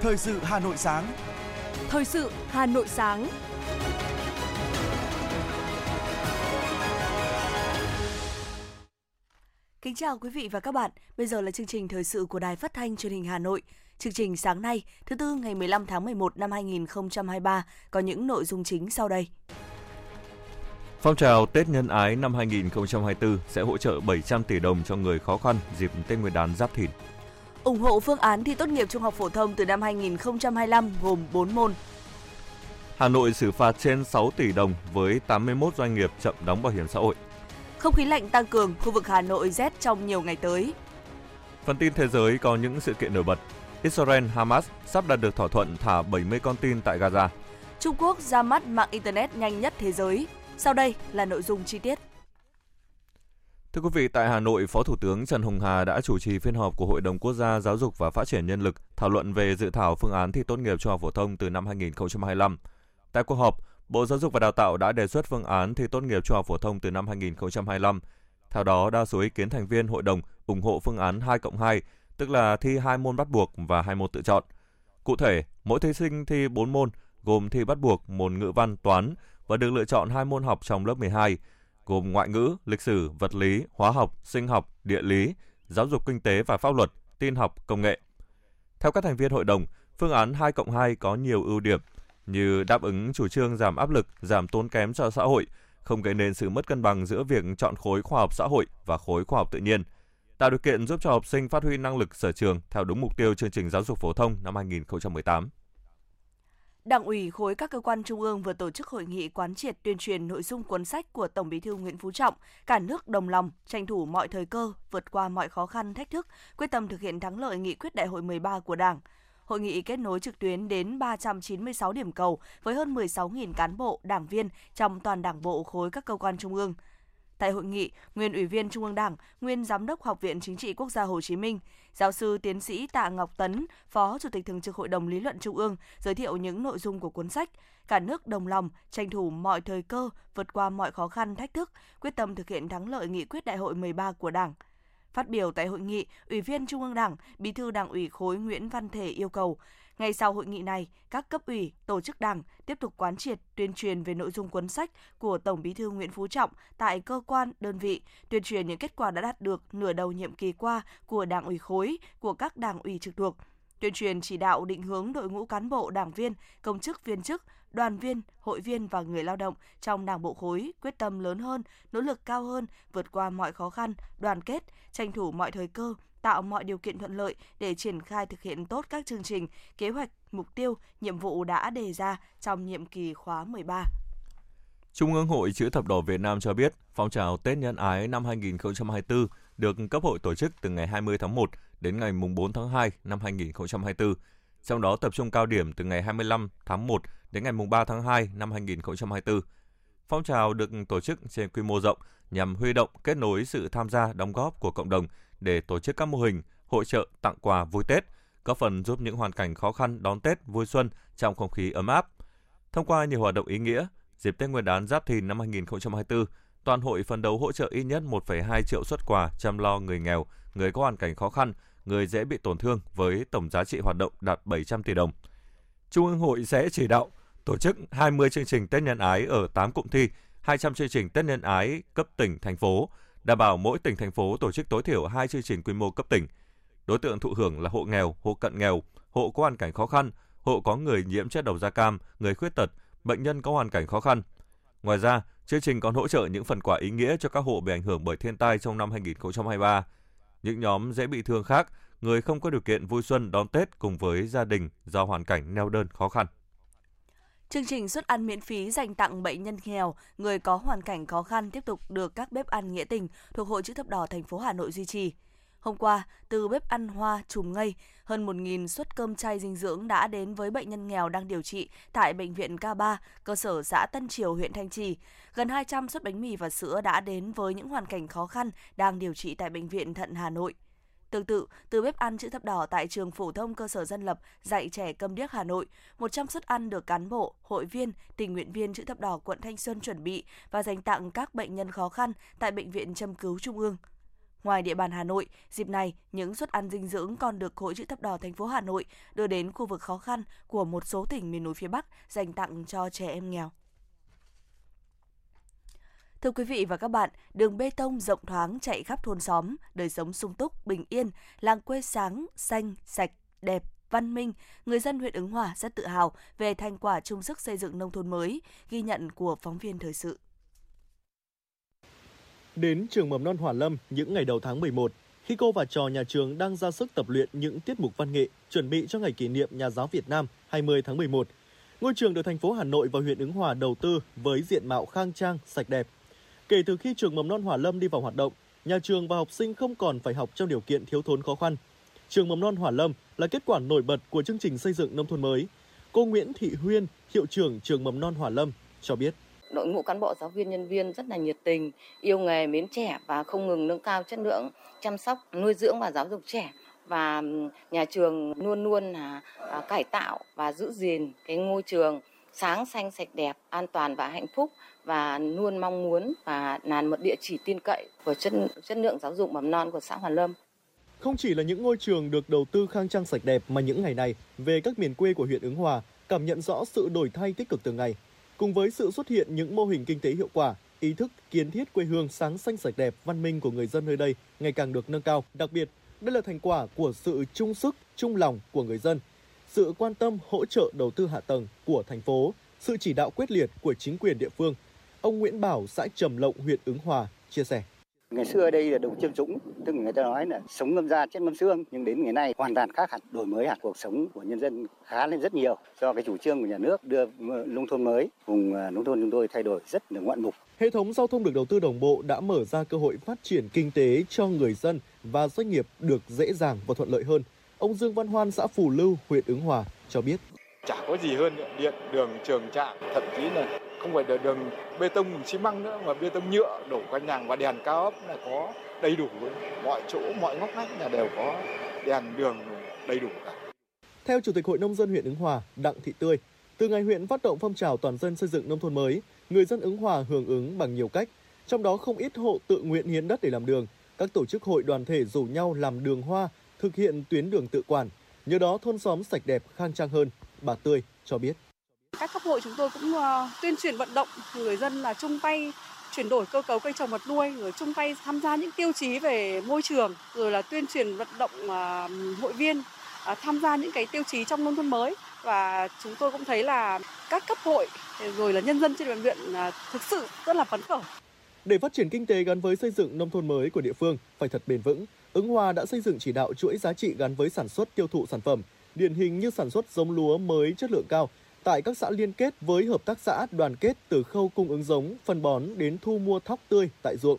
Thời sự Hà Nội sáng. Thời sự Hà Nội sáng. Kính chào quý vị và các bạn. Bây giờ là chương trình thời sự của Đài Phát thanh Truyền hình Hà Nội. Chương trình sáng nay, thứ tư ngày 15 tháng 11 năm 2023 có những nội dung chính sau đây. Phong trào Tết Nhân Ái năm 2024 sẽ hỗ trợ 700 tỷ đồng cho người khó khăn dịp Tết Nguyên đán Giáp Thìn. Ủng hộ phương án thi tốt nghiệp trung học phổ thông từ năm 2025 gồm 4 môn. Hà Nội xử phạt trên 6 tỷ đồng với 81 doanh nghiệp chậm đóng bảo hiểm xã hội. Không khí lạnh tăng cường, khu vực Hà Nội rét trong nhiều ngày tới. Phần tin thế giới có những sự kiện nổi bật. Israel Hamas sắp đạt được thỏa thuận thả 70 con tin tại Gaza. Trung Quốc ra mắt mạng internet nhanh nhất thế giới. Sau đây là nội dung chi tiết. Thưa quý vị, tại Hà Nội, Phó Thủ tướng Trần Hồng Hà đã chủ trì phiên họp của Hội đồng Quốc gia Giáo dục và Phát triển Nhân lực thảo luận về dự thảo phương án thi tốt nghiệp trung học phổ thông từ năm 2025. Tại cuộc họp, Bộ Giáo dục và Đào tạo đã đề xuất phương án thi tốt nghiệp trung học phổ thông từ năm 2025. Theo đó, đa số ý kiến thành viên hội đồng ủng hộ phương án 2 cộng 2, tức là thi hai môn bắt buộc và hai môn tự chọn. Cụ thể, mỗi thí sinh thi 4 môn, gồm thi bắt buộc môn ngữ văn, toán và được lựa chọn hai môn học trong lớp 12, gồm ngoại ngữ, lịch sử, vật lý, hóa học, sinh học, địa lý, giáo dục kinh tế và pháp luật, tin học, công nghệ. Theo các thành viên hội đồng, phương án 2 cộng 2 có nhiều ưu điểm như đáp ứng chủ trương giảm áp lực, giảm tốn kém cho xã hội, không gây nên sự mất cân bằng giữa việc chọn khối khoa học xã hội và khối khoa học tự nhiên, tạo điều kiện giúp cho học sinh phát huy năng lực sở trường theo đúng mục tiêu chương trình giáo dục phổ thông năm 2018. Đảng ủy khối các cơ quan trung ương vừa tổ chức hội nghị quán triệt tuyên truyền nội dung cuốn sách của Tổng Bí thư Nguyễn Phú Trọng, cả nước đồng lòng, tranh thủ mọi thời cơ, vượt qua mọi khó khăn thách thức, quyết tâm thực hiện thắng lợi nghị quyết đại hội 13 của Đảng. Hội nghị kết nối trực tuyến đến 396 điểm cầu với hơn 16.000 cán bộ, đảng viên trong toàn đảng bộ khối các cơ quan trung ương. Tại hội nghị, nguyên Ủy viên Trung ương Đảng, nguyên Giám đốc Học viện Chính trị Quốc gia Hồ Chí Minh, giáo sư tiến sĩ Tạ Ngọc Tấn, Phó Chủ tịch Thường trực Hội đồng Lý luận Trung ương giới thiệu những nội dung của cuốn sách Cả nước đồng lòng, tranh thủ mọi thời cơ, vượt qua mọi khó khăn thách thức, quyết tâm thực hiện thắng lợi nghị quyết đại hội 13 của Đảng. Phát biểu tại hội nghị, Ủy viên Trung ương Đảng, Bí thư Đảng ủy khối Nguyễn Văn Thể yêu cầu ngay sau hội nghị này, các cấp ủy, tổ chức đảng tiếp tục quán triệt, tuyên truyền về nội dung cuốn sách của Tổng Bí thư Nguyễn Phú Trọng tại cơ quan, đơn vị, tuyên truyền những kết quả đã đạt được nửa đầu nhiệm kỳ qua của Đảng ủy khối, của các đảng ủy trực thuộc, tuyên truyền chỉ đạo định hướng đội ngũ cán bộ, đảng viên, công chức viên chức, đoàn viên, hội viên và người lao động trong Đảng bộ khối quyết tâm lớn hơn, nỗ lực cao hơn, vượt qua mọi khó khăn, đoàn kết, tranh thủ mọi thời cơ, tạo mọi điều kiện thuận lợi để triển khai thực hiện tốt các chương trình, kế hoạch, mục tiêu, nhiệm vụ đã đề ra trong nhiệm kỳ khóa 13. Trung ương Hội Chữ Thập Đỏ Việt Nam cho biết, phong trào Tết Nhân Ái năm 2024 được cấp hội tổ chức từ ngày 20 tháng 1 đến ngày 4 tháng 2 năm 2024, trong đó tập trung cao điểm từ ngày 25 tháng 1 đến ngày 3 tháng 2 năm 2024. Phong trào được tổ chức trên quy mô rộng nhằm huy động kết nối sự tham gia đóng góp của cộng đồng để tổ chức các mô hình hỗ trợ tặng quà vui Tết, góp phần giúp những hoàn cảnh khó khăn đón Tết vui xuân trong không khí ấm áp. Thông qua nhiều hoạt động ý nghĩa, dịp Tết Nguyên đán Giáp Thìn năm 2024, toàn hội phấn đấu hỗ trợ ít nhất 1,2 triệu xuất quà chăm lo người nghèo, người có hoàn cảnh khó khăn, người dễ bị tổn thương với tổng giá trị hoạt động đạt 700 tỷ đồng. Trung ương hội sẽ chỉ đạo tổ chức 20 chương trình Tết nhân ái ở 8 cụm thi, 200 chương trình Tết nhân ái cấp tỉnh, thành phố, đảm bảo mỗi tỉnh thành phố tổ chức tối thiểu hai chương trình quy mô cấp tỉnh. Đối tượng thụ hưởng là hộ nghèo, hộ cận nghèo, hộ có hoàn cảnh khó khăn, hộ có người nhiễm chất độc da cam, người khuyết tật, bệnh nhân có hoàn cảnh khó khăn. Ngoài ra, chương trình còn hỗ trợ những phần quà ý nghĩa cho các hộ bị ảnh hưởng bởi thiên tai trong năm 2023. Những nhóm dễ bị thương khác, người không có điều kiện vui xuân đón Tết cùng với gia đình do hoàn cảnh neo đơn khó khăn. Chương trình suất ăn miễn phí dành tặng bệnh nhân nghèo, người có hoàn cảnh khó khăn tiếp tục được các bếp ăn nghĩa tình thuộc Hội chữ thập đỏ thành phố Hà Nội duy trì. Hôm qua, từ bếp ăn hoa trùm ngây, hơn 1.000 suất cơm chay dinh dưỡng đã đến với bệnh nhân nghèo đang điều trị tại Bệnh viện K3, cơ sở xã Tân Triều, huyện Thanh Trì. Gần 200 suất bánh mì và sữa đã đến với những hoàn cảnh khó khăn đang điều trị tại Bệnh viện Thận Hà Nội. Tương tự, từ bếp ăn chữ thập đỏ tại trường phổ thông cơ sở dân lập dạy trẻ câm điếc Hà Nội, 100 suất ăn được cán bộ, hội viên, tình nguyện viên chữ thập đỏ quận Thanh Xuân chuẩn bị và dành tặng các bệnh nhân khó khăn tại bệnh viện châm cứu Trung ương. Ngoài địa bàn Hà Nội, dịp này, những suất ăn dinh dưỡng còn được Hội chữ thập đỏ thành phố Hà Nội đưa đến khu vực khó khăn của một số tỉnh miền núi phía Bắc dành tặng cho trẻ em nghèo. Thưa quý vị và các bạn, đường bê tông rộng thoáng chạy khắp thôn xóm, đời sống sung túc, bình yên, làng quê sáng, xanh, sạch, đẹp, văn minh, người dân huyện Ứng Hòa rất tự hào về thành quả chung sức xây dựng nông thôn mới, ghi nhận của phóng viên thời sự. Đến trường mầm non Hòa Lâm những ngày đầu tháng 11, khi cô và trò nhà trường đang ra sức tập luyện những tiết mục văn nghệ chuẩn bị cho ngày kỷ niệm Nhà giáo Việt Nam 20 tháng 11, ngôi trường được thành phố Hà Nội và huyện Ứng Hòa đầu tư với diện mạo khang trang, sạch đẹp. Kể từ khi trường mầm non Hòa Lâm đi vào hoạt động, nhà trường và học sinh không còn phải học trong điều kiện thiếu thốn khó khăn. Trường mầm non Hòa Lâm là kết quả nổi bật của chương trình xây dựng nông thôn mới. Cô Nguyễn Thị Huyên, hiệu trưởng trường mầm non Hòa Lâm cho biết đội ngũ cán bộ giáo viên nhân viên rất là nhiệt tình, yêu nghề, mến trẻ và không ngừng nâng cao chất lượng chăm sóc, nuôi dưỡng và giáo dục trẻ và ừ, nhà trường luôn luôn là à, cải tạo và giữ gìn cái ngôi trường sáng xanh sạch đẹp, an toàn và hạnh phúc và luôn mong muốn và là một địa chỉ tin cậy của chất chất lượng giáo dục mầm non của xã Hoàn Lâm. Không chỉ là những ngôi trường được đầu tư khang trang sạch đẹp mà những ngày này về các miền quê của huyện Ứng Hòa cảm nhận rõ sự đổi thay tích cực từng ngày. Cùng với sự xuất hiện những mô hình kinh tế hiệu quả, ý thức kiến thiết quê hương sáng xanh sạch đẹp, văn minh của người dân nơi đây ngày càng được nâng cao. Đặc biệt, đây là thành quả của sự chung sức, chung lòng của người dân, sự quan tâm hỗ trợ đầu tư hạ tầng của thành phố, sự chỉ đạo quyết liệt của chính quyền địa phương. Ông Nguyễn Bảo, xã Trầm Lộng, huyện Ứng Hòa chia sẻ. Ngày xưa ở đây là đồng chiêm dũng, tức người ta nói là sống ngâm da chết ngâm xương, nhưng đến ngày nay hoàn toàn khác hẳn, đổi mới hẳn cuộc sống của nhân dân khá lên rất nhiều do cái chủ trương của nhà nước đưa nông thôn mới, vùng à, nông thôn chúng tôi thay đổi rất là ngoạn mục. Hệ thống giao thông được đầu tư đồng bộ đã mở ra cơ hội phát triển kinh tế cho người dân và doanh nghiệp được dễ dàng và thuận lợi hơn. Ông Dương Văn Hoan, xã Phù Lưu, huyện Ứng Hòa cho biết. Chả có gì hơn điện, đường, trường trạm, thậm chí là không phải là đường bê tông xi măng nữa mà bê tông nhựa đổ quanh làng và đèn cao ấp là có đầy đủ mọi chỗ mọi ngóc ngách là đều có đèn đường đầy đủ cả. Theo Chủ tịch Hội Nông dân huyện Ứng Hòa, Đặng Thị Tươi, từ ngày huyện phát động phong trào toàn dân xây dựng nông thôn mới, người dân Ứng Hòa hưởng ứng bằng nhiều cách, trong đó không ít hộ tự nguyện hiến đất để làm đường, các tổ chức hội đoàn thể rủ nhau làm đường hoa, thực hiện tuyến đường tự quản. Nhờ đó thôn xóm sạch đẹp, khang trang hơn, bà Tươi cho biết. Các cấp hội chúng tôi cũng uh, tuyên truyền vận động người dân là chung tay chuyển đổi cơ cấu cây trồng vật nuôi rồi chung tay tham gia những tiêu chí về môi trường rồi là tuyên truyền vận động uh, hội viên uh, tham gia những cái tiêu chí trong nông thôn mới và chúng tôi cũng thấy là các cấp hội rồi là nhân dân trên địa bàn huyện thực sự rất là phấn khởi. Để phát triển kinh tế gắn với xây dựng nông thôn mới của địa phương phải thật bền vững, Ứng Hòa đã xây dựng chỉ đạo chuỗi giá trị gắn với sản xuất tiêu thụ sản phẩm, điển hình như sản xuất giống lúa mới chất lượng cao, tại các xã liên kết với hợp tác xã đoàn kết từ khâu cung ứng giống, phân bón đến thu mua thóc tươi tại ruộng.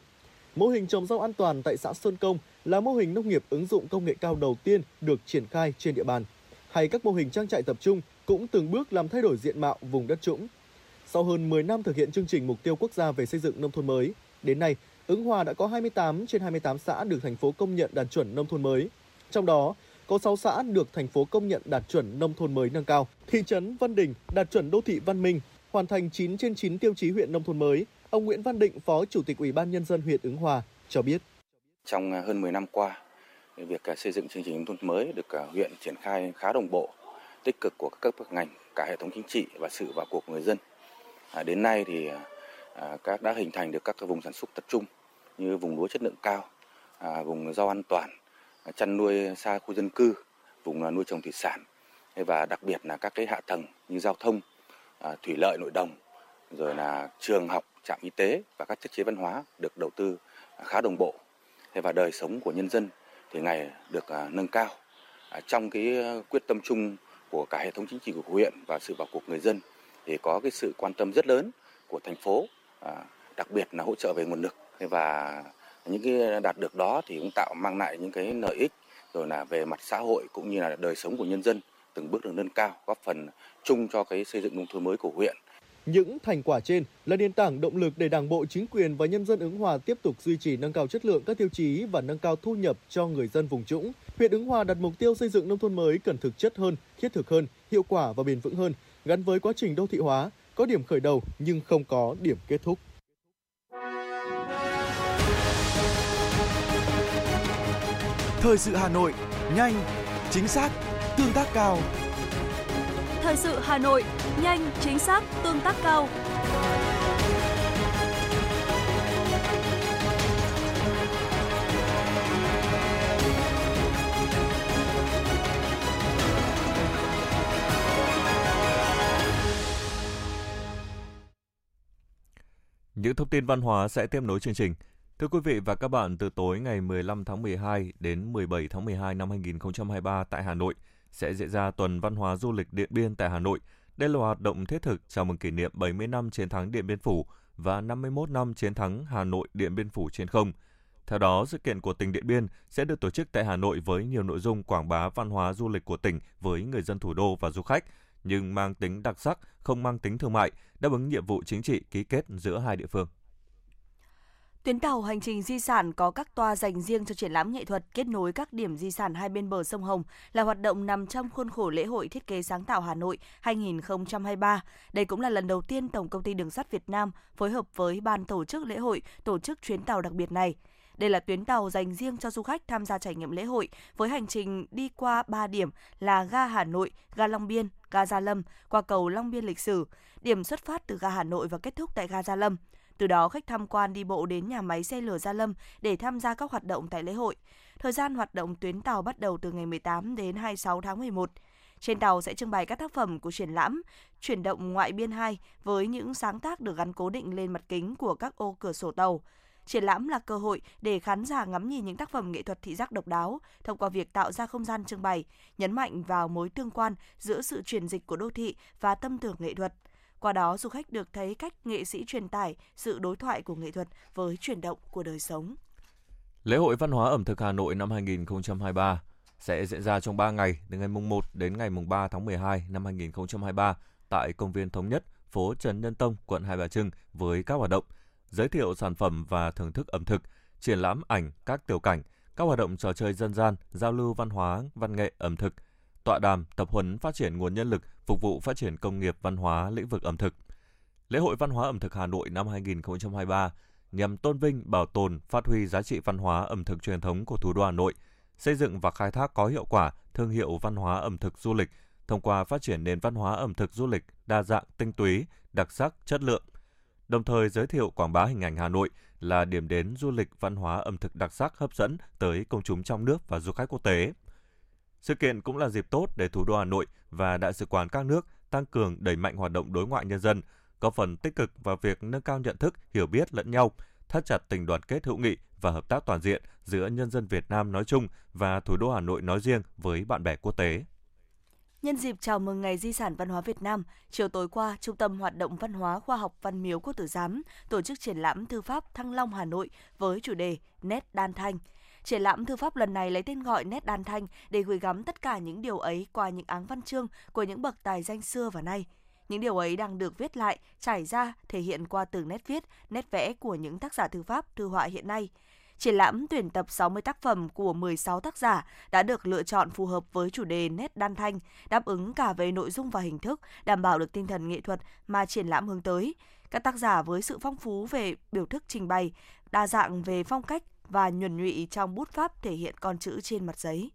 Mô hình trồng rau an toàn tại xã Sơn Công là mô hình nông nghiệp ứng dụng công nghệ cao đầu tiên được triển khai trên địa bàn. Hay các mô hình trang trại tập trung cũng từng bước làm thay đổi diện mạo vùng đất trũng. Sau hơn 10 năm thực hiện chương trình mục tiêu quốc gia về xây dựng nông thôn mới, đến nay, Ứng Hòa đã có 28 trên 28 xã được thành phố công nhận đạt chuẩn nông thôn mới. Trong đó, có 6 xã được thành phố công nhận đạt chuẩn nông thôn mới nâng cao. Thị trấn Văn Đình đạt chuẩn đô thị văn minh, hoàn thành 9 trên 9 tiêu chí huyện nông thôn mới. Ông Nguyễn Văn Định, Phó Chủ tịch Ủy ban Nhân dân huyện Ứng Hòa cho biết. Trong hơn 10 năm qua, việc xây dựng chương trình nông thôn mới được huyện triển khai khá đồng bộ, tích cực của các cấp ngành, cả hệ thống chính trị và sự vào cuộc của người dân. À, đến nay thì À, các đã hình thành được các vùng sản xuất tập trung như vùng lúa chất lượng cao, à, vùng rau an toàn, à, chăn nuôi xa khu dân cư, vùng nuôi trồng thủy sản và đặc biệt là các cái hạ tầng như giao thông, à, thủy lợi nội đồng, rồi là trường học, trạm y tế và các thiết chế văn hóa được đầu tư khá đồng bộ. Và đời sống của nhân dân thì ngày được à, nâng cao. Trong cái quyết tâm chung của cả hệ thống chính trị của huyện và sự vào cuộc người dân thì có cái sự quan tâm rất lớn của thành phố, À, đặc biệt là hỗ trợ về nguồn lực và những cái đạt được đó thì cũng tạo mang lại những cái lợi ích rồi là về mặt xã hội cũng như là đời sống của nhân dân từng bước được nâng cao góp phần chung cho cái xây dựng nông thôn mới của huyện. Những thành quả trên là nền tảng động lực để Đảng bộ, chính quyền và nhân dân ứng Hòa tiếp tục duy trì nâng cao chất lượng các tiêu chí và nâng cao thu nhập cho người dân vùng trũng. Huyện ứng Hòa đặt mục tiêu xây dựng nông thôn mới cần thực chất hơn, thiết thực hơn, hiệu quả và bền vững hơn, gắn với quá trình đô thị hóa, có điểm khởi đầu nhưng không có điểm kết thúc. Thời sự Hà Nội, nhanh, chính xác, tương tác cao. Thời sự Hà Nội, nhanh, chính xác, tương tác cao. Những thông tin văn hóa sẽ tiếp nối chương trình. Thưa quý vị và các bạn, từ tối ngày 15 tháng 12 đến 17 tháng 12 năm 2023 tại Hà Nội sẽ diễn ra tuần văn hóa du lịch Điện Biên tại Hà Nội. Đây là hoạt động thiết thực chào mừng kỷ niệm 70 năm chiến thắng Điện Biên Phủ và 51 năm chiến thắng Hà Nội Điện Biên Phủ trên không. Theo đó, sự kiện của tỉnh Điện Biên sẽ được tổ chức tại Hà Nội với nhiều nội dung quảng bá văn hóa du lịch của tỉnh với người dân thủ đô và du khách, nhưng mang tính đặc sắc, không mang tính thương mại, đáp ứng nhiệm vụ chính trị ký kết giữa hai địa phương. Tuyến tàu hành trình di sản có các toa dành riêng cho triển lãm nghệ thuật kết nối các điểm di sản hai bên bờ sông Hồng là hoạt động nằm trong khuôn khổ lễ hội thiết kế sáng tạo Hà Nội 2023. Đây cũng là lần đầu tiên Tổng công ty Đường sắt Việt Nam phối hợp với ban tổ chức lễ hội tổ chức chuyến tàu đặc biệt này. Đây là tuyến tàu dành riêng cho du khách tham gia trải nghiệm lễ hội với hành trình đi qua 3 điểm là ga Hà Nội, ga Long Biên, ga Gia Lâm qua cầu Long Biên lịch sử. Điểm xuất phát từ ga Hà Nội và kết thúc tại ga Gia Lâm. Từ đó khách tham quan đi bộ đến nhà máy xe lửa Gia Lâm để tham gia các hoạt động tại lễ hội. Thời gian hoạt động tuyến tàu bắt đầu từ ngày 18 đến 26 tháng 11. Trên tàu sẽ trưng bày các tác phẩm của triển lãm Chuyển động ngoại biên 2 với những sáng tác được gắn cố định lên mặt kính của các ô cửa sổ tàu. Triển lãm là cơ hội để khán giả ngắm nhìn những tác phẩm nghệ thuật thị giác độc đáo thông qua việc tạo ra không gian trưng bày, nhấn mạnh vào mối tương quan giữa sự chuyển dịch của đô thị và tâm tưởng nghệ thuật. Qua đó, du khách được thấy cách nghệ sĩ truyền tải sự đối thoại của nghệ thuật với chuyển động của đời sống. Lễ hội văn hóa ẩm thực Hà Nội năm 2023 sẽ diễn ra trong 3 ngày từ ngày mùng 1 đến ngày mùng 3 tháng 12 năm 2023 tại công viên Thống Nhất, phố Trần Nhân Tông, quận Hai Bà Trưng với các hoạt động giới thiệu sản phẩm và thưởng thức ẩm thực, triển lãm ảnh các tiểu cảnh, các hoạt động trò chơi dân gian, giao lưu văn hóa, văn nghệ, ẩm thực, tọa đàm, tập huấn phát triển nguồn nhân lực phục vụ phát triển công nghiệp văn hóa lĩnh vực ẩm thực. Lễ hội văn hóa ẩm thực Hà Nội năm 2023 nhằm tôn vinh, bảo tồn, phát huy giá trị văn hóa ẩm thực truyền thống của thủ đô Hà Nội, xây dựng và khai thác có hiệu quả thương hiệu văn hóa ẩm thực du lịch thông qua phát triển nền văn hóa ẩm thực du lịch đa dạng, tinh túy, đặc sắc, chất lượng. Đồng thời giới thiệu quảng bá hình ảnh Hà Nội là điểm đến du lịch văn hóa ẩm thực đặc sắc hấp dẫn tới công chúng trong nước và du khách quốc tế. Sự kiện cũng là dịp tốt để thủ đô Hà Nội và đại sứ quán các nước tăng cường đẩy mạnh hoạt động đối ngoại nhân dân, có phần tích cực vào việc nâng cao nhận thức, hiểu biết lẫn nhau, thắt chặt tình đoàn kết hữu nghị và hợp tác toàn diện giữa nhân dân Việt Nam nói chung và thủ đô Hà Nội nói riêng với bạn bè quốc tế. Nhân dịp chào mừng Ngày Di sản Văn hóa Việt Nam, chiều tối qua, Trung tâm Hoạt động Văn hóa Khoa học Văn miếu Quốc tử Giám tổ chức triển lãm thư pháp Thăng Long Hà Nội với chủ đề Nét Đan Thanh – Triển lãm thư pháp lần này lấy tên gọi Nét Đan Thanh để gửi gắm tất cả những điều ấy qua những áng văn chương của những bậc tài danh xưa và nay. Những điều ấy đang được viết lại, trải ra, thể hiện qua từng nét viết, nét vẽ của những tác giả thư pháp, thư họa hiện nay. Triển lãm tuyển tập 60 tác phẩm của 16 tác giả đã được lựa chọn phù hợp với chủ đề nét đan thanh, đáp ứng cả về nội dung và hình thức, đảm bảo được tinh thần nghệ thuật mà triển lãm hướng tới. Các tác giả với sự phong phú về biểu thức trình bày, đa dạng về phong cách, và nhuần nhụy trong bút pháp thể hiện con chữ trên mặt giấy.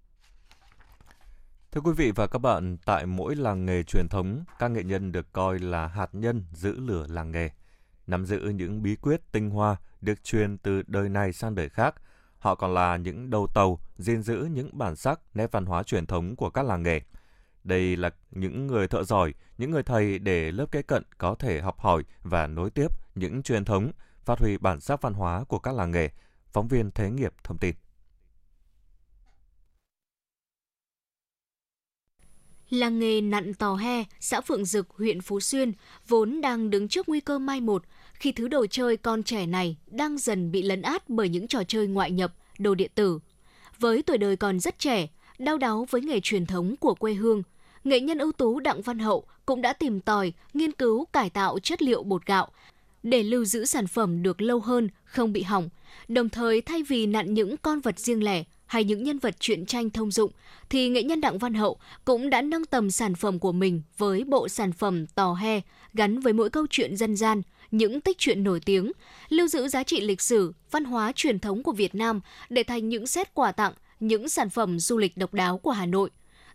Thưa quý vị và các bạn, tại mỗi làng nghề truyền thống, các nghệ nhân được coi là hạt nhân giữ lửa làng nghề. Nắm giữ những bí quyết tinh hoa được truyền từ đời này sang đời khác. Họ còn là những đầu tàu, gìn giữ những bản sắc, nét văn hóa truyền thống của các làng nghề. Đây là những người thợ giỏi, những người thầy để lớp kế cận có thể học hỏi và nối tiếp những truyền thống, phát huy bản sắc văn hóa của các làng nghề, Phóng viên Thế nghiệp thông tin. Làng nghề nặn tò he, xã Phượng Dực, huyện Phú Xuyên vốn đang đứng trước nguy cơ mai một khi thứ đồ chơi con trẻ này đang dần bị lấn át bởi những trò chơi ngoại nhập, đồ điện tử. Với tuổi đời còn rất trẻ, đau đáu với nghề truyền thống của quê hương, nghệ nhân ưu tú Đặng Văn Hậu cũng đã tìm tòi, nghiên cứu cải tạo chất liệu bột gạo để lưu giữ sản phẩm được lâu hơn, không bị hỏng. Đồng thời thay vì nặn những con vật riêng lẻ hay những nhân vật truyện tranh thông dụng, thì nghệ nhân Đặng Văn Hậu cũng đã nâng tầm sản phẩm của mình với bộ sản phẩm tò he gắn với mỗi câu chuyện dân gian, những tích truyện nổi tiếng, lưu giữ giá trị lịch sử, văn hóa truyền thống của Việt Nam để thành những set quà tặng những sản phẩm du lịch độc đáo của Hà Nội.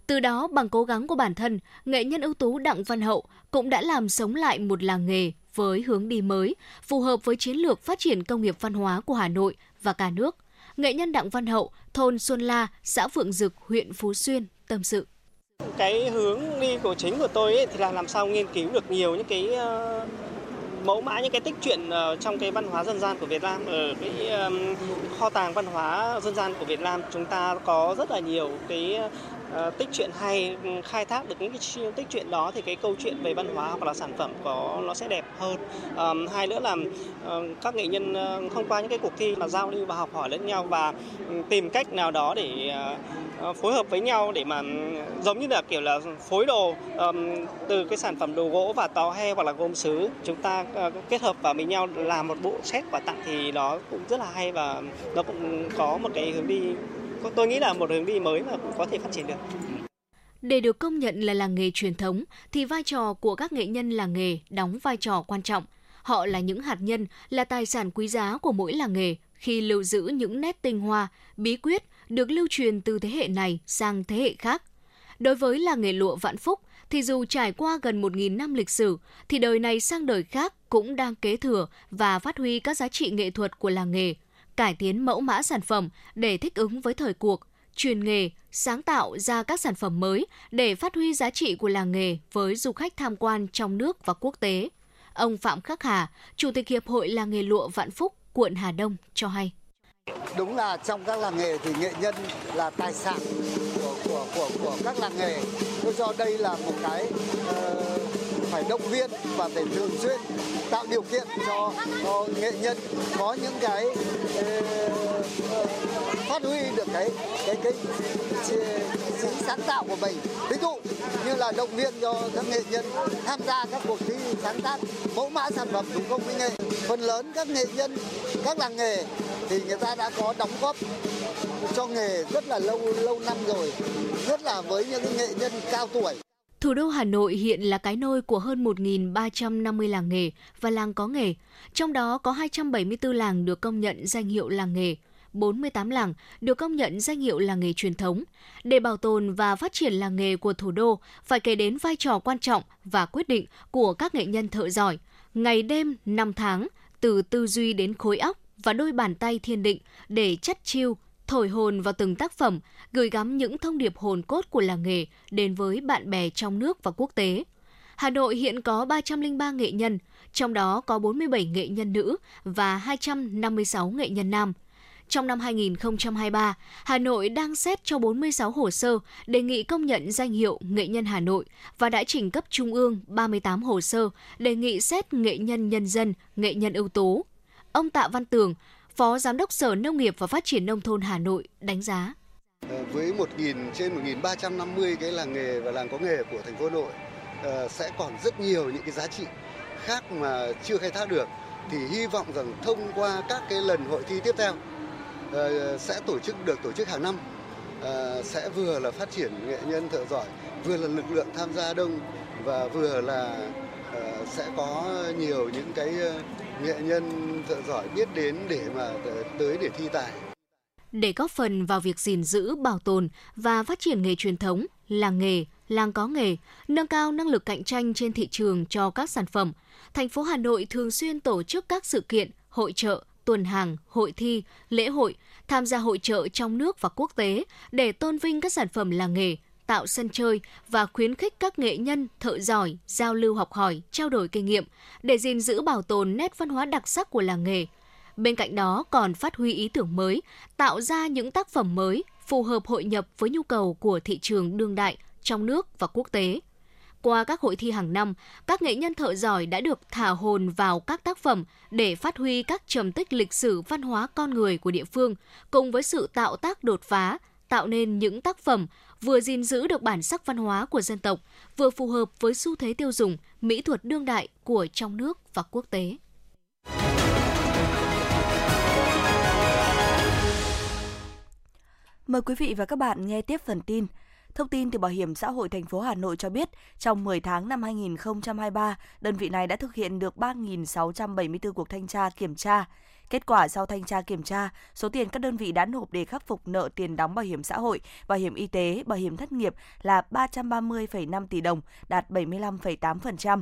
Từ đó, bằng cố gắng của bản thân, nghệ nhân ưu tú Đặng Văn Hậu cũng đã làm sống lại một làng nghề với hướng đi mới, phù hợp với chiến lược phát triển công nghiệp văn hóa của Hà Nội và cả nước. Nghệ nhân Đặng Văn Hậu, thôn Xuân La, xã Phượng Dực, huyện Phú Xuyên, tâm sự. Cái hướng đi của chính của tôi ấy, thì là làm sao nghiên cứu được nhiều những cái uh, mẫu mã những cái tích truyện uh, trong cái văn hóa dân gian của Việt Nam ở cái um, kho tàng văn hóa dân gian của Việt Nam chúng ta có rất là nhiều cái uh, tích truyện hay ừ, khai thác được những cái tích truyện đó thì cái câu chuyện về văn hóa hoặc là sản phẩm có nó sẽ đẹp hơn. Um, hai nữa là uh, các nghệ nhân uh, thông qua những cái cuộc thi mà giao lưu và học hỏi lẫn nhau và ừ, tìm cách nào đó để uh, phối hợp với nhau để mà ừ, giống như là kiểu là phối đồ um, từ cái sản phẩm đồ gỗ và tàu he hoặc là gốm sứ chúng ta uh, kết hợp vào với nhau làm một bộ set và tặng thì nó cũng rất là hay và nó cũng có một cái hướng đi tôi nghĩ là một hướng đi mới mà cũng có thể phát triển được. Để được công nhận là làng nghề truyền thống thì vai trò của các nghệ nhân làng nghề đóng vai trò quan trọng. Họ là những hạt nhân, là tài sản quý giá của mỗi làng nghề khi lưu giữ những nét tinh hoa, bí quyết được lưu truyền từ thế hệ này sang thế hệ khác. Đối với làng nghề lụa Vạn Phúc, thì dù trải qua gần 1.000 năm lịch sử, thì đời này sang đời khác cũng đang kế thừa và phát huy các giá trị nghệ thuật của làng nghề, cải tiến mẫu mã sản phẩm để thích ứng với thời cuộc, truyền nghề, sáng tạo ra các sản phẩm mới để phát huy giá trị của làng nghề với du khách tham quan trong nước và quốc tế. Ông Phạm Khắc Hà, Chủ tịch Hiệp hội Làng nghề lụa Vạn Phúc, quận Hà Đông cho hay. Đúng là trong các làng nghề thì nghệ nhân là tài sản của của của, của các làng nghề. Tôi cho đây là một cái uh, phải động viên và phải thường xuyên tạo điều kiện cho, cho nghệ nhân có những cái uh, phát huy được cái cái cái, cái sáng tạo của mình. Ví dụ như là động viên cho các nghệ nhân tham gia các cuộc thi sáng tác mẫu mã sản phẩm thủ công mỹ nghệ. Phần lớn các nghệ nhân, các làng nghề thì người ta đã có đóng góp cho nghề rất là lâu lâu năm rồi, nhất là với những nghệ nhân cao tuổi. Thủ đô Hà Nội hiện là cái nôi của hơn 1.350 làng nghề và làng có nghề, trong đó có 274 làng được công nhận danh hiệu làng nghề, 48 làng được công nhận danh hiệu làng nghề truyền thống. Để bảo tồn và phát triển làng nghề của thủ đô, phải kể đến vai trò quan trọng và quyết định của các nghệ nhân thợ giỏi, ngày đêm, năm tháng, từ tư duy đến khối óc, và đôi bàn tay thiên định để chắt chiêu, thổi hồn vào từng tác phẩm, gửi gắm những thông điệp hồn cốt của làng nghề đến với bạn bè trong nước và quốc tế. Hà Nội hiện có 303 nghệ nhân, trong đó có 47 nghệ nhân nữ và 256 nghệ nhân nam. Trong năm 2023, Hà Nội đang xét cho 46 hồ sơ đề nghị công nhận danh hiệu nghệ nhân Hà Nội và đã trình cấp trung ương 38 hồ sơ đề nghị xét nghệ nhân nhân dân, nghệ nhân ưu tú. Ông Tạ Văn Tường, Phó Giám đốc Sở Nông nghiệp và Phát triển Nông thôn Hà Nội đánh giá. Ờ, với 1.000 trên 1.350 cái làng nghề và làng có nghề của thành phố Hà Nội ờ, sẽ còn rất nhiều những cái giá trị khác mà chưa khai thác được, thì hy vọng rằng thông qua các cái lần hội thi tiếp theo ờ, sẽ tổ chức, được tổ chức hàng năm sẽ vừa là phát triển nghệ nhân thợ giỏi, vừa là lực lượng tham gia đông và vừa là sẽ có nhiều những cái nghệ nhân thợ giỏi biết đến để mà tới để thi tài. Để góp phần vào việc gìn giữ, bảo tồn và phát triển nghề truyền thống, làng nghề, làng có nghề, nâng cao năng lực cạnh tranh trên thị trường cho các sản phẩm, thành phố Hà Nội thường xuyên tổ chức các sự kiện, hội trợ, tuần hàng, hội thi, lễ hội, tham gia hội trợ trong nước và quốc tế để tôn vinh các sản phẩm làng nghề, tạo sân chơi và khuyến khích các nghệ nhân, thợ giỏi giao lưu học hỏi, trao đổi kinh nghiệm để gìn giữ bảo tồn nét văn hóa đặc sắc của làng nghề. Bên cạnh đó còn phát huy ý tưởng mới, tạo ra những tác phẩm mới phù hợp hội nhập với nhu cầu của thị trường đương đại trong nước và quốc tế. Qua các hội thi hàng năm, các nghệ nhân thợ giỏi đã được thả hồn vào các tác phẩm để phát huy các trầm tích lịch sử văn hóa con người của địa phương, cùng với sự tạo tác đột phá, tạo nên những tác phẩm vừa gìn giữ được bản sắc văn hóa của dân tộc, vừa phù hợp với xu thế tiêu dùng, mỹ thuật đương đại của trong nước và quốc tế. Mời quý vị và các bạn nghe tiếp phần tin. Thông tin từ Bảo hiểm xã hội thành phố Hà Nội cho biết, trong 10 tháng năm 2023, đơn vị này đã thực hiện được 3.674 cuộc thanh tra kiểm tra, Kết quả sau thanh tra kiểm tra, số tiền các đơn vị đã nộp để khắc phục nợ tiền đóng bảo hiểm xã hội, bảo hiểm y tế, bảo hiểm thất nghiệp là 330,5 tỷ đồng, đạt 75,8%.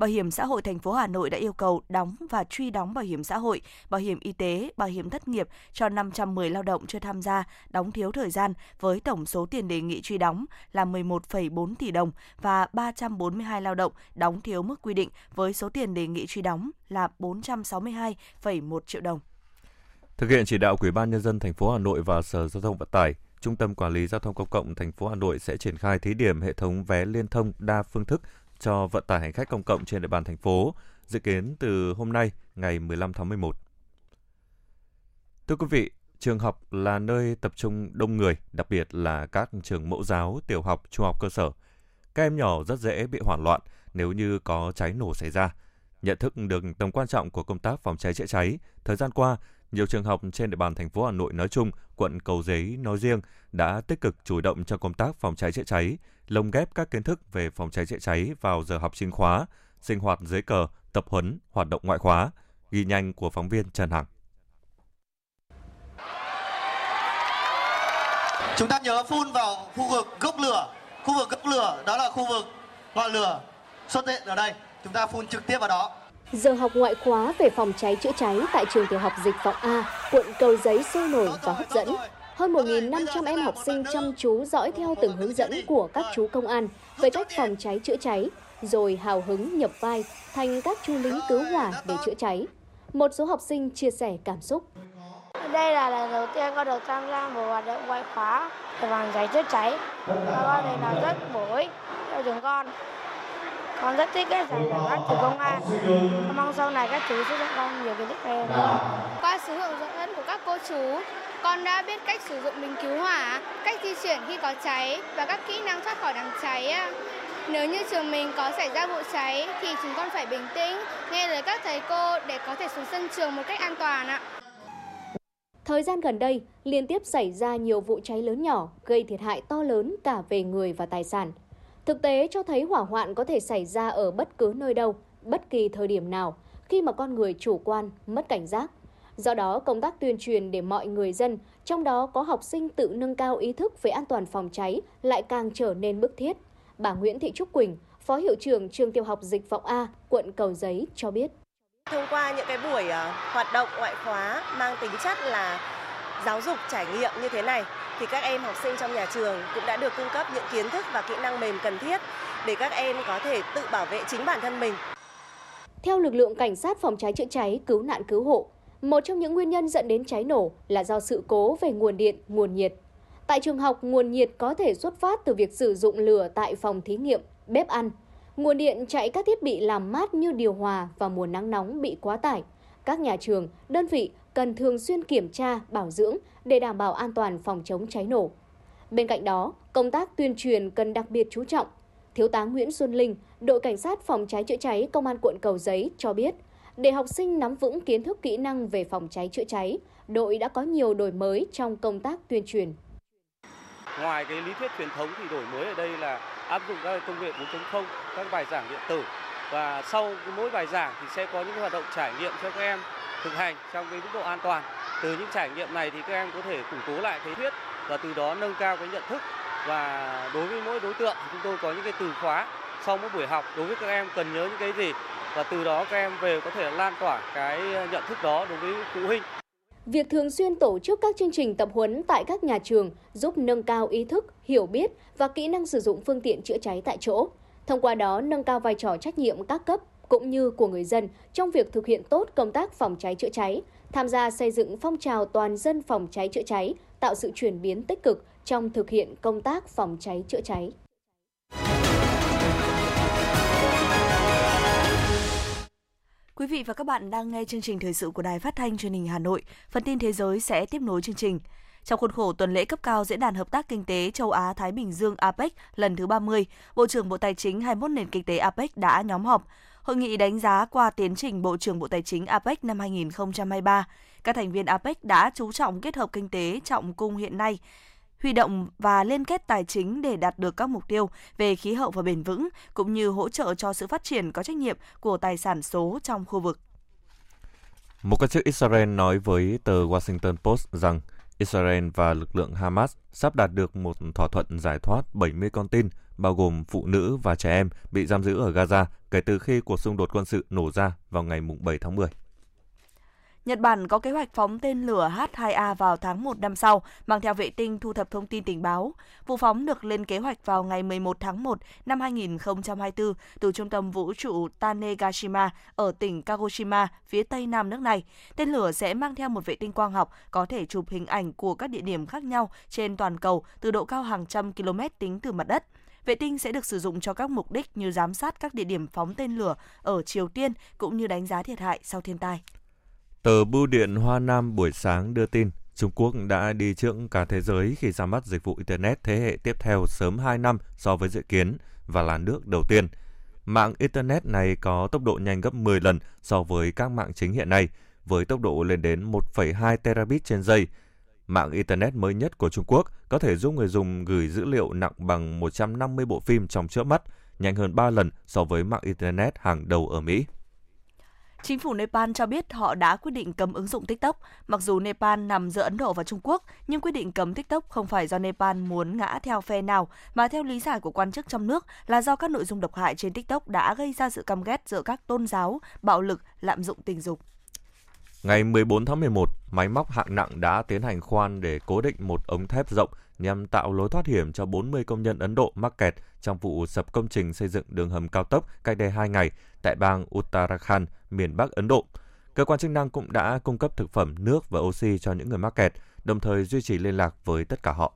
Bảo hiểm xã hội thành phố Hà Nội đã yêu cầu đóng và truy đóng bảo hiểm xã hội, bảo hiểm y tế, bảo hiểm thất nghiệp cho 510 lao động chưa tham gia đóng thiếu thời gian với tổng số tiền đề nghị truy đóng là 11,4 tỷ đồng và 342 lao động đóng thiếu mức quy định với số tiền đề nghị truy đóng là 462,1 triệu đồng. Thực hiện chỉ đạo của Ủy ban nhân dân thành phố Hà Nội và Sở Giao thông Vận tải, Trung tâm Quản lý Giao thông Công cộng thành phố Hà Nội sẽ triển khai thí điểm hệ thống vé liên thông đa phương thức cho vận tải hành khách công cộng trên địa bàn thành phố, dự kiến từ hôm nay, ngày 15 tháng 11. Thưa quý vị, trường học là nơi tập trung đông người, đặc biệt là các trường mẫu giáo, tiểu học, trung học cơ sở. Các em nhỏ rất dễ bị hoảng loạn nếu như có cháy nổ xảy ra. Nhận thức được tầm quan trọng của công tác phòng cháy chữa cháy, thời gian qua, nhiều trường học trên địa bàn thành phố Hà Nội nói chung, quận Cầu Giấy nói riêng đã tích cực chủ động cho công tác phòng cháy chữa cháy, lồng ghép các kiến thức về phòng cháy chữa cháy vào giờ học chính khóa, sinh hoạt dưới cờ, tập huấn, hoạt động ngoại khóa. Ghi nhanh của phóng viên Trần Hằng. Chúng ta nhớ phun vào khu vực gốc lửa. Khu vực gốc lửa đó là khu vực ngọn lửa xuất hiện ở đây. Chúng ta phun trực tiếp vào đó. Giờ học ngoại khóa về phòng cháy chữa cháy tại trường tiểu học Dịch Vọng A, quận Cầu Giấy sôi nổi và hấp dẫn. Hơn 1.500 em học sinh chăm chú dõi theo từng hướng dẫn của các chú công an về cách phòng cháy chữa cháy, rồi hào hứng nhập vai thành các chú lính cứu hỏa để chữa cháy. Một số học sinh chia sẻ cảm xúc. Đây là lần đầu tiên con được tham gia một hoạt động ngoại khóa về phòng cháy chữa cháy. Và con thấy nó rất bổ ích cho chúng con. Con rất thích cái giảng của các chú công an. Con mong sau này các chú sẽ cho con nhiều kiến thức về Qua sự hướng dẫn của các cô chú, con đã biết cách sử dụng bình cứu hỏa, cách di chuyển khi có cháy và các kỹ năng thoát khỏi đám cháy. Nếu như trường mình có xảy ra vụ cháy thì chúng con phải bình tĩnh, nghe lời các thầy cô để có thể xuống sân trường một cách an toàn ạ. Thời gian gần đây, liên tiếp xảy ra nhiều vụ cháy lớn nhỏ gây thiệt hại to lớn cả về người và tài sản. Thực tế cho thấy hỏa hoạn có thể xảy ra ở bất cứ nơi đâu, bất kỳ thời điểm nào, khi mà con người chủ quan, mất cảnh giác. Do đó, công tác tuyên truyền để mọi người dân, trong đó có học sinh tự nâng cao ý thức về an toàn phòng cháy lại càng trở nên bức thiết. Bà Nguyễn Thị Trúc Quỳnh, Phó Hiệu trưởng Trường Tiểu học Dịch Vọng A, quận Cầu Giấy cho biết. Thông qua những cái buổi ờ, hoạt động ngoại khóa mang tính chất là giáo dục trải nghiệm như thế này thì các em học sinh trong nhà trường cũng đã được cung cấp những kiến thức và kỹ năng mềm cần thiết để các em có thể tự bảo vệ chính bản thân mình. Theo lực lượng cảnh sát phòng cháy chữa cháy, cứu nạn cứu hộ, một trong những nguyên nhân dẫn đến cháy nổ là do sự cố về nguồn điện, nguồn nhiệt. Tại trường học, nguồn nhiệt có thể xuất phát từ việc sử dụng lửa tại phòng thí nghiệm, bếp ăn. Nguồn điện chạy các thiết bị làm mát như điều hòa và mùa nắng nóng bị quá tải. Các nhà trường, đơn vị cần thường xuyên kiểm tra, bảo dưỡng để đảm bảo an toàn phòng chống cháy nổ. Bên cạnh đó, công tác tuyên truyền cần đặc biệt chú trọng. Thiếu tá Nguyễn Xuân Linh, đội cảnh sát phòng cháy chữa cháy công an quận Cầu Giấy cho biết, để học sinh nắm vững kiến thức kỹ năng về phòng cháy chữa cháy, đội đã có nhiều đổi mới trong công tác tuyên truyền. Ngoài cái lý thuyết truyền thống thì đổi mới ở đây là áp dụng các công nghệ 4.0, các bài giảng điện tử và sau mỗi bài giảng thì sẽ có những hoạt động trải nghiệm cho các em thực hành trong cái mức độ an toàn. Từ những trải nghiệm này thì các em có thể củng cố lại cái thuyết và từ đó nâng cao cái nhận thức và đối với mỗi đối tượng thì chúng tôi có những cái từ khóa sau mỗi buổi học đối với các em cần nhớ những cái gì và từ đó các em về có thể lan tỏa cái nhận thức đó đối với phụ huynh. Việc thường xuyên tổ chức các chương trình tập huấn tại các nhà trường giúp nâng cao ý thức, hiểu biết và kỹ năng sử dụng phương tiện chữa cháy tại chỗ. Thông qua đó nâng cao vai trò trách nhiệm các cấp cũng như của người dân trong việc thực hiện tốt công tác phòng cháy chữa cháy, tham gia xây dựng phong trào toàn dân phòng cháy chữa cháy, tạo sự chuyển biến tích cực trong thực hiện công tác phòng cháy chữa cháy. Quý vị và các bạn đang nghe chương trình thời sự của Đài Phát thanh Truyền hình Hà Nội. Phần tin thế giới sẽ tiếp nối chương trình. Trong khuôn khổ tuần lễ cấp cao Diễn đàn Hợp tác Kinh tế Châu Á-Thái Bình Dương APEC lần thứ 30, Bộ trưởng Bộ Tài chính 21 nền kinh tế APEC đã nhóm họp. Hội nghị đánh giá qua tiến trình Bộ trưởng Bộ Tài chính APEC năm 2023. Các thành viên APEC đã chú trọng kết hợp kinh tế trọng cung hiện nay, huy động và liên kết tài chính để đạt được các mục tiêu về khí hậu và bền vững, cũng như hỗ trợ cho sự phát triển có trách nhiệm của tài sản số trong khu vực. Một quan chức Israel nói với tờ Washington Post rằng Israel và lực lượng Hamas sắp đạt được một thỏa thuận giải thoát 70 con tin, bao gồm phụ nữ và trẻ em, bị giam giữ ở Gaza kể từ khi cuộc xung đột quân sự nổ ra vào ngày 7 tháng 10. Nhật Bản có kế hoạch phóng tên lửa H-2A vào tháng 1 năm sau, mang theo vệ tinh thu thập thông tin tình báo. Vụ phóng được lên kế hoạch vào ngày 11 tháng 1 năm 2024 từ trung tâm vũ trụ Tanegashima ở tỉnh Kagoshima, phía tây nam nước này. Tên lửa sẽ mang theo một vệ tinh quang học có thể chụp hình ảnh của các địa điểm khác nhau trên toàn cầu từ độ cao hàng trăm km tính từ mặt đất. Vệ tinh sẽ được sử dụng cho các mục đích như giám sát các địa điểm phóng tên lửa ở Triều Tiên cũng như đánh giá thiệt hại sau thiên tai. Tờ Bưu điện Hoa Nam buổi sáng đưa tin Trung Quốc đã đi trước cả thế giới khi ra mắt dịch vụ Internet thế hệ tiếp theo sớm 2 năm so với dự kiến và là nước đầu tiên. Mạng Internet này có tốc độ nhanh gấp 10 lần so với các mạng chính hiện nay, với tốc độ lên đến 1,2 terabit trên giây. Mạng Internet mới nhất của Trung Quốc có thể giúp người dùng gửi dữ liệu nặng bằng 150 bộ phim trong chớp mắt, nhanh hơn 3 lần so với mạng Internet hàng đầu ở Mỹ. Chính phủ Nepal cho biết họ đã quyết định cấm ứng dụng TikTok. Mặc dù Nepal nằm giữa Ấn Độ và Trung Quốc, nhưng quyết định cấm TikTok không phải do Nepal muốn ngã theo phe nào, mà theo lý giải của quan chức trong nước là do các nội dung độc hại trên TikTok đã gây ra sự căm ghét giữa các tôn giáo, bạo lực, lạm dụng tình dục. Ngày 14 tháng 11, máy móc hạng nặng đã tiến hành khoan để cố định một ống thép rộng nhằm tạo lối thoát hiểm cho 40 công nhân Ấn Độ mắc kẹt trong vụ sập công trình xây dựng đường hầm cao tốc cách đây 2 ngày tại bang Uttarakhand, miền Bắc Ấn Độ. Cơ quan chức năng cũng đã cung cấp thực phẩm, nước và oxy cho những người mắc kẹt, đồng thời duy trì liên lạc với tất cả họ.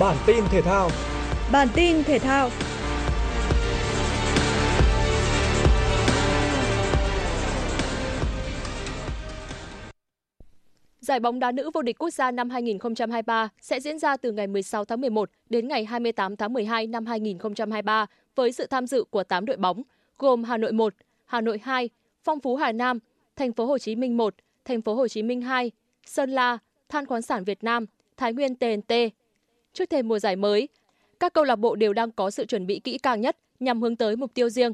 Bản tin thể thao Bản tin thể thao Giải bóng đá nữ vô địch quốc gia năm 2023 sẽ diễn ra từ ngày 16 tháng 11 đến ngày 28 tháng 12 năm 2023 với sự tham dự của 8 đội bóng gồm Hà Nội 1, Hà Nội 2, Phong Phú Hà Nam, Thành phố Hồ Chí Minh 1, Thành phố Hồ Chí Minh 2, Sơn La, Than khoáng sản Việt Nam, Thái Nguyên TNT. Trước thềm mùa giải mới, các câu lạc bộ đều đang có sự chuẩn bị kỹ càng nhất nhằm hướng tới mục tiêu riêng.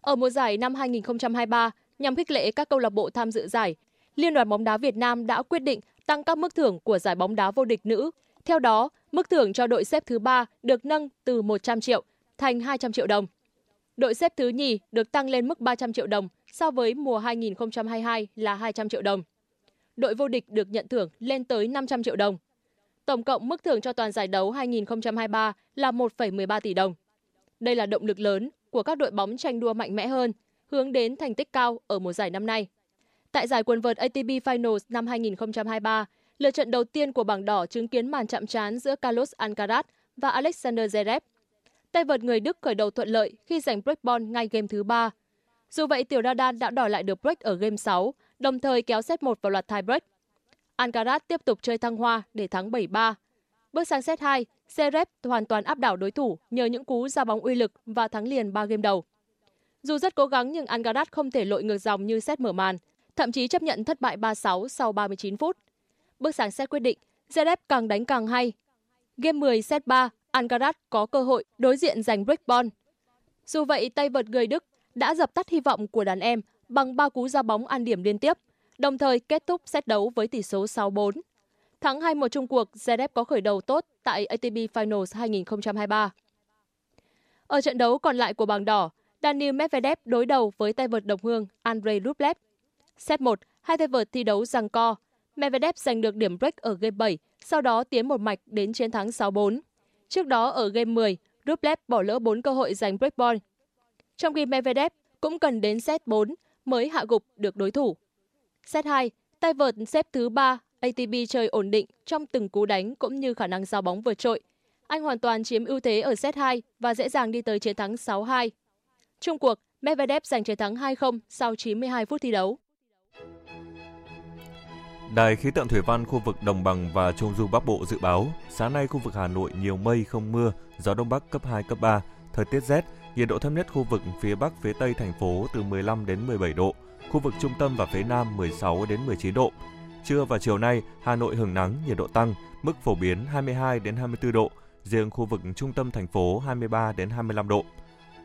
Ở mùa giải năm 2023, nhằm khích lệ các câu lạc bộ tham dự giải, Liên đoàn bóng đá Việt Nam đã quyết định tăng các mức thưởng của giải bóng đá vô địch nữ. Theo đó, mức thưởng cho đội xếp thứ 3 được nâng từ 100 triệu thành 200 triệu đồng. Đội xếp thứ nhì được tăng lên mức 300 triệu đồng so với mùa 2022 là 200 triệu đồng. Đội vô địch được nhận thưởng lên tới 500 triệu đồng. Tổng cộng mức thưởng cho toàn giải đấu 2023 là 1,13 tỷ đồng. Đây là động lực lớn của các đội bóng tranh đua mạnh mẽ hơn, hướng đến thành tích cao ở mùa giải năm nay. Tại giải quần vợt ATP Finals năm 2023, lượt trận đầu tiên của bảng đỏ chứng kiến màn chạm trán giữa Carlos Alcaraz và Alexander Zverev. Tay vợt người Đức khởi đầu thuận lợi khi giành break ball ngay game thứ 3. Dù vậy, Tiểu Nadal đã đòi lại được break ở game 6, đồng thời kéo set 1 vào loạt tie break. Alcaraz tiếp tục chơi thăng hoa để thắng 7-3. Bước sang set 2, Zverev hoàn toàn áp đảo đối thủ nhờ những cú ra bóng uy lực và thắng liền 3 game đầu. Dù rất cố gắng nhưng Alcaraz không thể lội ngược dòng như set mở màn, thậm chí chấp nhận thất bại 3-6 sau 39 phút. Bước sáng xét quyết định, Zverev càng đánh càng hay. Game 10 set 3, Alcaraz có cơ hội đối diện giành break ball. Dù vậy, tay vợt người Đức đã dập tắt hy vọng của đàn em bằng 3 cú ra bóng ăn điểm liên tiếp, đồng thời kết thúc set đấu với tỷ số 6-4. Thắng 2-1 chung cuộc, Zverev có khởi đầu tốt tại ATP Finals 2023. Ở trận đấu còn lại của bảng đỏ, Daniil Medvedev đối đầu với tay vợt đồng hương Andrei Rublev. Set 1, hai tay vợt thi đấu giằng co. Medvedev giành được điểm break ở game 7, sau đó tiến một mạch đến chiến thắng 6-4. Trước đó ở game 10, Rublev bỏ lỡ 4 cơ hội giành break ball. Trong khi Medvedev cũng cần đến set 4 mới hạ gục được đối thủ. Set 2, tay vợt xếp thứ 3 ATP chơi ổn định trong từng cú đánh cũng như khả năng giao bóng vượt trội. Anh hoàn toàn chiếm ưu thế ở set 2 và dễ dàng đi tới chiến thắng 6-2. Trung cuộc, Medvedev giành chiến thắng 2-0 sau 92 phút thi đấu. Đài khí tượng thủy văn khu vực Đồng bằng và Trung du Bắc Bộ dự báo, sáng nay khu vực Hà Nội nhiều mây không mưa, gió đông bắc cấp 2 cấp 3, thời tiết rét, nhiệt độ thấp nhất khu vực phía Bắc phía Tây thành phố từ 15 đến 17 độ, khu vực trung tâm và phía Nam 16 đến 19 độ. Trưa và chiều nay, Hà Nội hưởng nắng, nhiệt độ tăng, mức phổ biến 22 đến 24 độ, riêng khu vực trung tâm thành phố 23 đến 25 độ.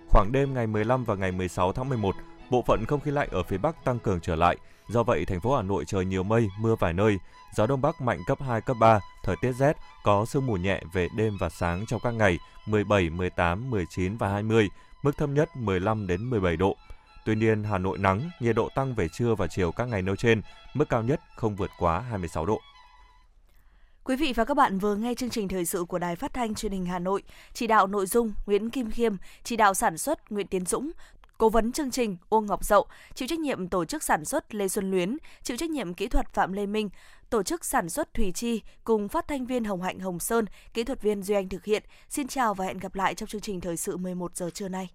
Khoảng đêm ngày 15 và ngày 16 tháng 11, bộ phận không khí lạnh ở phía Bắc tăng cường trở lại. Do vậy, thành phố Hà Nội trời nhiều mây, mưa vài nơi, gió đông bắc mạnh cấp 2, cấp 3, thời tiết rét, có sương mù nhẹ về đêm và sáng trong các ngày 17, 18, 19 và 20, mức thấp nhất 15 đến 17 độ. Tuy nhiên, Hà Nội nắng, nhiệt độ tăng về trưa và chiều các ngày nêu trên, mức cao nhất không vượt quá 26 độ. Quý vị và các bạn vừa nghe chương trình thời sự của Đài Phát thanh Truyền hình Hà Nội, chỉ đạo nội dung Nguyễn Kim Khiêm, chỉ đạo sản xuất Nguyễn Tiến Dũng, Cố vấn chương trình Uông Ngọc Dậu, chịu trách nhiệm tổ chức sản xuất Lê Xuân Luyến, chịu trách nhiệm kỹ thuật Phạm Lê Minh, tổ chức sản xuất Thủy Chi cùng phát thanh viên Hồng Hạnh Hồng Sơn, kỹ thuật viên Duy Anh thực hiện. Xin chào và hẹn gặp lại trong chương trình thời sự 11 giờ trưa nay.